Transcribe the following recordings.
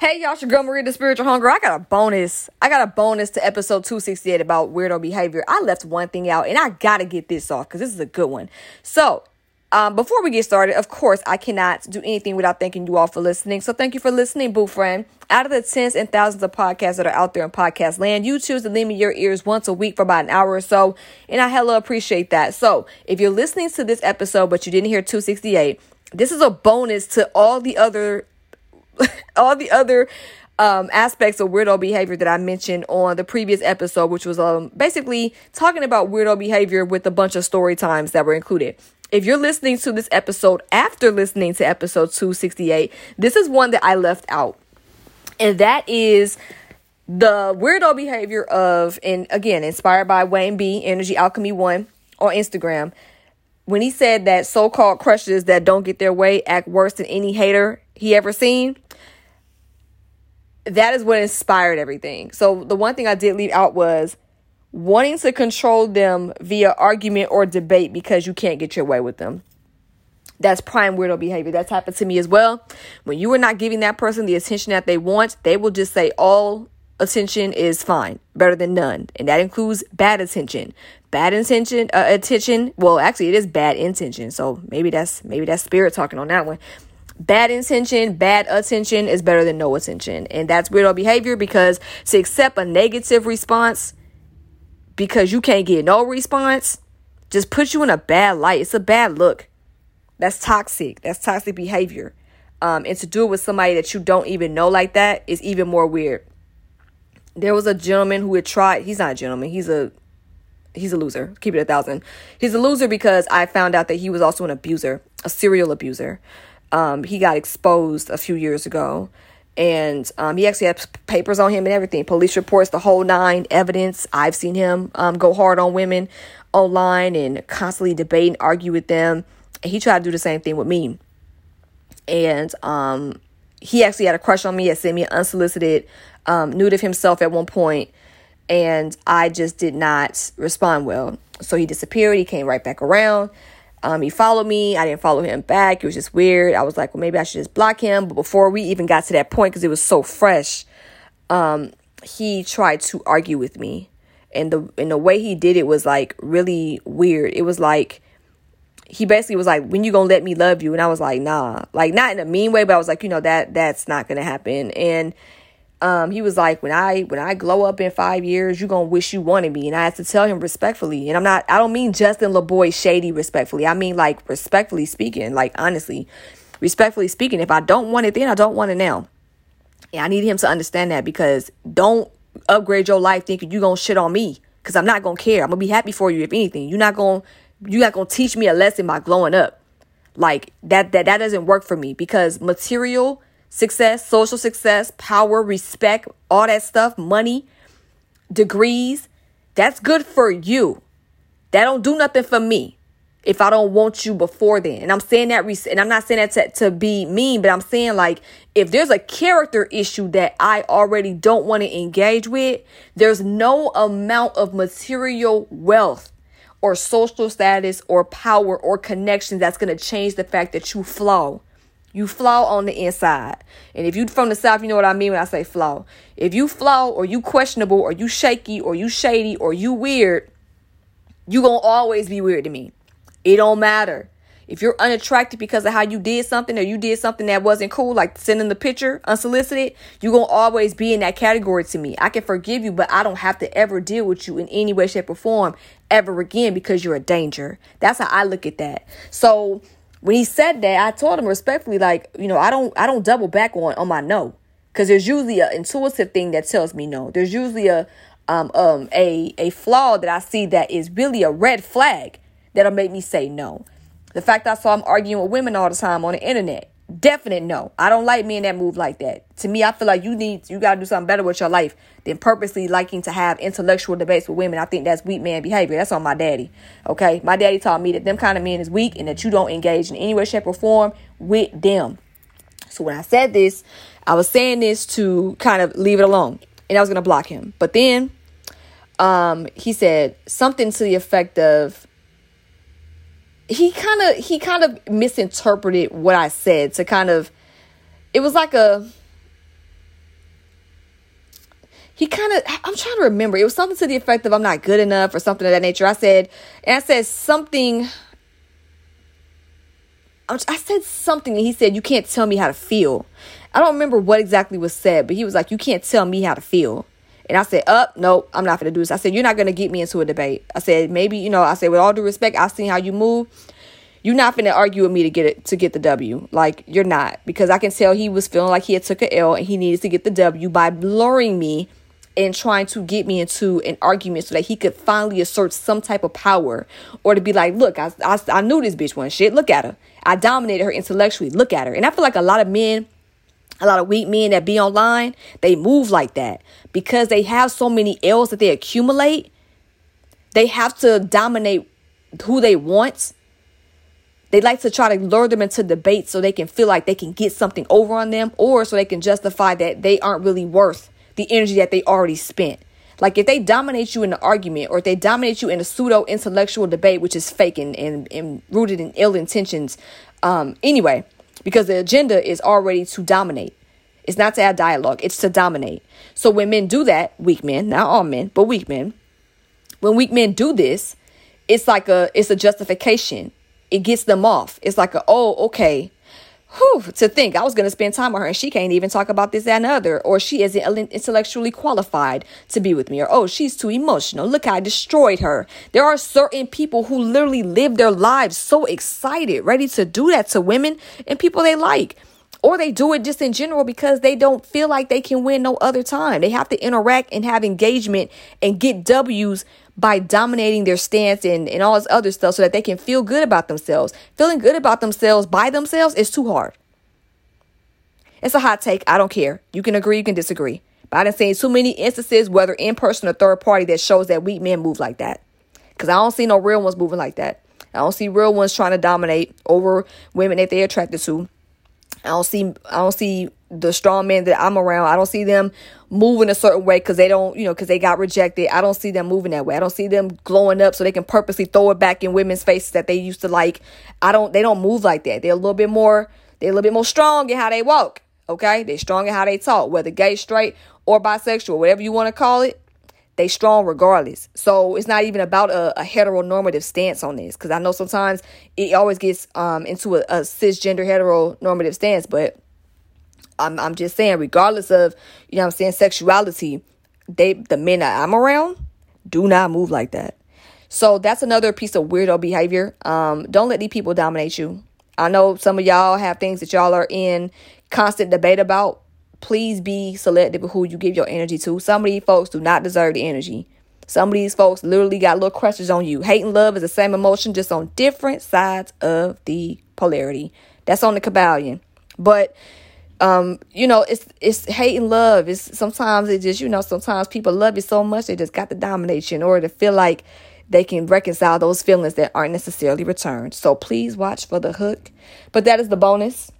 Hey y'all, it's your girl Maria the Spiritual Homegirl. I got a bonus. I got a bonus to episode 268 about weirdo behavior. I left one thing out and I gotta get this off because this is a good one. So, um, before we get started, of course, I cannot do anything without thanking you all for listening. So thank you for listening, boo friend. Out of the tens and thousands of podcasts that are out there in podcast land, you choose to lend me your ears once a week for about an hour or so, and I hella appreciate that. So if you're listening to this episode but you didn't hear 268, this is a bonus to all the other all the other um, aspects of weirdo behavior that I mentioned on the previous episode, which was um, basically talking about weirdo behavior with a bunch of story times that were included. If you're listening to this episode after listening to episode 268, this is one that I left out. And that is the weirdo behavior of, and again, inspired by Wayne B, Energy Alchemy One on Instagram. When he said that so called crushes that don't get their way act worse than any hater he ever seen, that is what inspired everything. So the one thing I did leave out was wanting to control them via argument or debate because you can't get your way with them. That's prime weirdo behavior. That's happened to me as well. When you are not giving that person the attention that they want, they will just say all attention is fine, better than none, and that includes bad attention. Bad intention, uh, attention. Well, actually, it is bad intention. So maybe that's maybe that's spirit talking on that one bad intention, bad attention is better than no attention. And that's weirdo behavior because to accept a negative response because you can't get no response just puts you in a bad light. It's a bad look. That's toxic. That's toxic behavior. Um, and to do it with somebody that you don't even know like that is even more weird. There was a gentleman who had tried, he's not a gentleman, he's a he's a loser. Keep it a thousand. He's a loser because I found out that he was also an abuser, a serial abuser. Um, he got exposed a few years ago. And um, he actually had papers on him and everything. Police reports, the whole nine, evidence. I've seen him um, go hard on women online and constantly debate and argue with them. And he tried to do the same thing with me. And um, he actually had a crush on me. He sent me an unsolicited um, nude of himself at one point, and I just did not respond well. So he disappeared. He came right back around. Um, he followed me. I didn't follow him back. It was just weird. I was like, well, maybe I should just block him. But before we even got to that point, because it was so fresh, um, he tried to argue with me, and the and the way he did it was like really weird. It was like he basically was like, "When you gonna let me love you?" And I was like, "Nah," like not in a mean way, but I was like, you know that that's not gonna happen. And um, he was like, when I when I glow up in five years, you're gonna wish you wanted me. And I had to tell him respectfully. And I'm not I don't mean Justin LaBoy shady respectfully. I mean like respectfully speaking, like honestly, respectfully speaking, if I don't want it then, I don't want it now. And I need him to understand that because don't upgrade your life thinking you're gonna shit on me. Cause I'm not gonna care. I'm gonna be happy for you if anything. You're not gonna you're not gonna teach me a lesson by glowing up. Like that that that doesn't work for me because material success, social success, power, respect, all that stuff, money, degrees, that's good for you. That don't do nothing for me if I don't want you before then. And I'm saying that, and I'm not saying that to, to be mean, but I'm saying like if there's a character issue that I already don't want to engage with, there's no amount of material wealth or social status or power or connection that's going to change the fact that you flaw. You flaw on the inside. And if you from the south, you know what I mean when I say flaw. If you flaw or you questionable or you shaky or you shady or you weird, you to always be weird to me. It don't matter. If you're unattracted because of how you did something or you did something that wasn't cool, like sending the picture unsolicited, you're going to always be in that category to me. I can forgive you, but I don't have to ever deal with you in any way, shape, or form ever again because you're a danger. That's how I look at that. So when he said that, I told him respectfully, like, you know, I don't I don't double back on on my no. Cause there's usually an intuitive thing that tells me no. There's usually a um um a a flaw that I see that is really a red flag that'll make me say no. The fact I saw him arguing with women all the time on the internet, Definite no. I don't like men that move like that. To me, I feel like you need you gotta do something better with your life than purposely liking to have intellectual debates with women. I think that's weak man behavior. That's on my daddy. Okay. My daddy taught me that them kind of men is weak and that you don't engage in any way, shape, or form with them. So when I said this, I was saying this to kind of leave it alone. And I was gonna block him. But then um he said something to the effect of he kind of he kind of misinterpreted what I said to kind of it was like a he kind of i'm trying to remember. It was something to the effect of i'm not good enough or something of that nature. I said and i said something i said something and he said you can't tell me how to feel. I don't remember what exactly was said but he was like you can't tell me how to feel and I said, up, oh, nope, I'm not to do this. I said, you're not to get me into a debate. I said, maybe, you know, I said, with all due respect, I've seen how you move. You're not to argue with me to get it, to get the W. Like, you're not. Because I can tell he was feeling like he had took a L and he needed to get the W by luring me and trying to get me into an argument so that he could finally assert some type of power or to be like, look, I, I, I knew this bitch wasn't shit. Look at her. I dominated her intellectually. Look at her. And I feel like a lot of men a lot of weak men that be online, they move like that because they have so many L's that they accumulate. They have to dominate who they want. They like to try to lure them into debate so they can feel like they can get something over on them or so they can justify that they aren't really worth the energy that they already spent. Like if they dominate you in an argument or if they dominate you in a pseudo intellectual debate, which is fake and, and, and rooted in ill intentions, um, anyway, because the agenda is already to dominate. It's not to have dialogue, it's to dominate. So when men do that, weak men, not all men, but weak men, when weak men do this, it's like a it's a justification. It gets them off. It's like a oh, okay. Whew, to think I was going to spend time with her and she can't even talk about this, that, and other. Or she isn't intellectually qualified to be with me. Or, oh, she's too emotional. Look, I destroyed her. There are certain people who literally live their lives so excited, ready to do that to women and people they like or they do it just in general because they don't feel like they can win no other time. They have to interact and have engagement and get W's by dominating their stance and, and all this other stuff so that they can feel good about themselves. Feeling good about themselves by themselves is too hard. It's a hot take. I don't care. You can agree, you can disagree. But I didn't see too many instances, whether in person or third party, that shows that weak men move like that. Because I don't see no real ones moving like that. I don't see real ones trying to dominate over women that they're attracted to. I don't see I don't see the strong men that I'm around. I don't see them moving a certain way because they don't, you know, because they got rejected. I don't see them moving that way. I don't see them glowing up so they can purposely throw it back in women's faces that they used to like. I don't. They don't move like that. They're a little bit more. They're a little bit more strong in how they walk. Okay, they're strong in how they talk, whether gay, straight, or bisexual, whatever you want to call it they strong regardless. So it's not even about a, a heteronormative stance on this. Because I know sometimes it always gets um, into a, a cisgender heteronormative stance, but I'm I'm just saying, regardless of you know I'm saying sexuality, they the men that I'm around do not move like that. So that's another piece of weirdo behavior. Um, don't let these people dominate you. I know some of y'all have things that y'all are in constant debate about please be selective of who you give your energy to. Some of these folks do not deserve the energy. Some of these folks literally got little crushes on you. Hate and love is the same emotion, just on different sides of the polarity. That's on the Kybalion. But um, you know, it's it's hate and love. It's sometimes it just, you know, sometimes people love you so much they just got the domination in order to feel like they can reconcile those feelings that aren't necessarily returned. So please watch for the hook. But that is the bonus.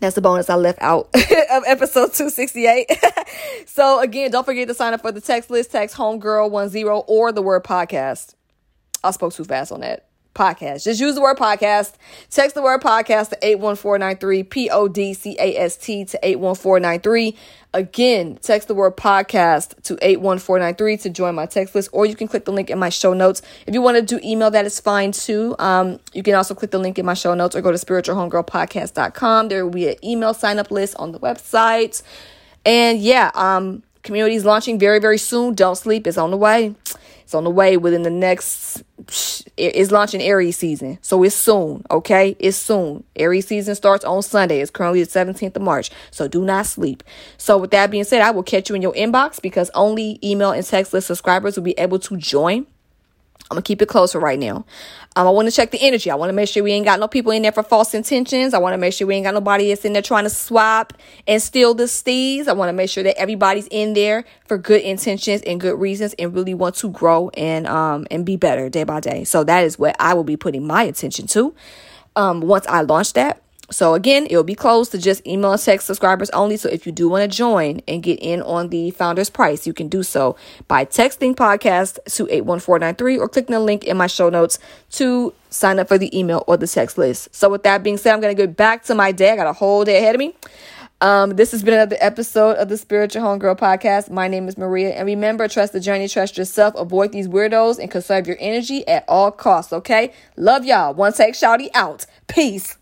That's the bonus I left out of episode 268. so again, don't forget to sign up for the text list. Text homegirl10 or the word podcast. I spoke too fast on that podcast. Just use the word podcast. Text the word podcast to 81493 P O D C A S T to 81493. Again, text the word podcast to 81493 to join my text list, or you can click the link in my show notes. If you want to do email, that is fine too. Um, you can also click the link in my show notes or go to spiritualhomegirlpodcast.com. There will be an email sign up list on the website. And yeah, um, community is launching very, very soon. Don't sleep, it's on the way. It's on the way within the next it's launching Aries season. So it's soon, okay? It's soon. Aries season starts on Sunday. It's currently the 17th of March. So do not sleep. So with that being said, I will catch you in your inbox because only email and text list subscribers will be able to join I'm gonna keep it closer right now. Um, I want to check the energy. I want to make sure we ain't got no people in there for false intentions. I want to make sure we ain't got nobody that's in there trying to swap and steal the steeds. I want to make sure that everybody's in there for good intentions and good reasons and really want to grow and um and be better day by day. So that is what I will be putting my attention to. Um, once I launch that. So again, it will be closed to just email and text subscribers only. So if you do want to join and get in on the founder's price, you can do so by texting podcast to 81493 or clicking the link in my show notes to sign up for the email or the text list. So with that being said, I'm going to go back to my day. I got a whole day ahead of me. Um, this has been another episode of the Spiritual Homegirl Podcast. My name is Maria. And remember, trust the journey, trust yourself, avoid these weirdos, and conserve your energy at all costs, okay? Love y'all. One take shouty out. Peace.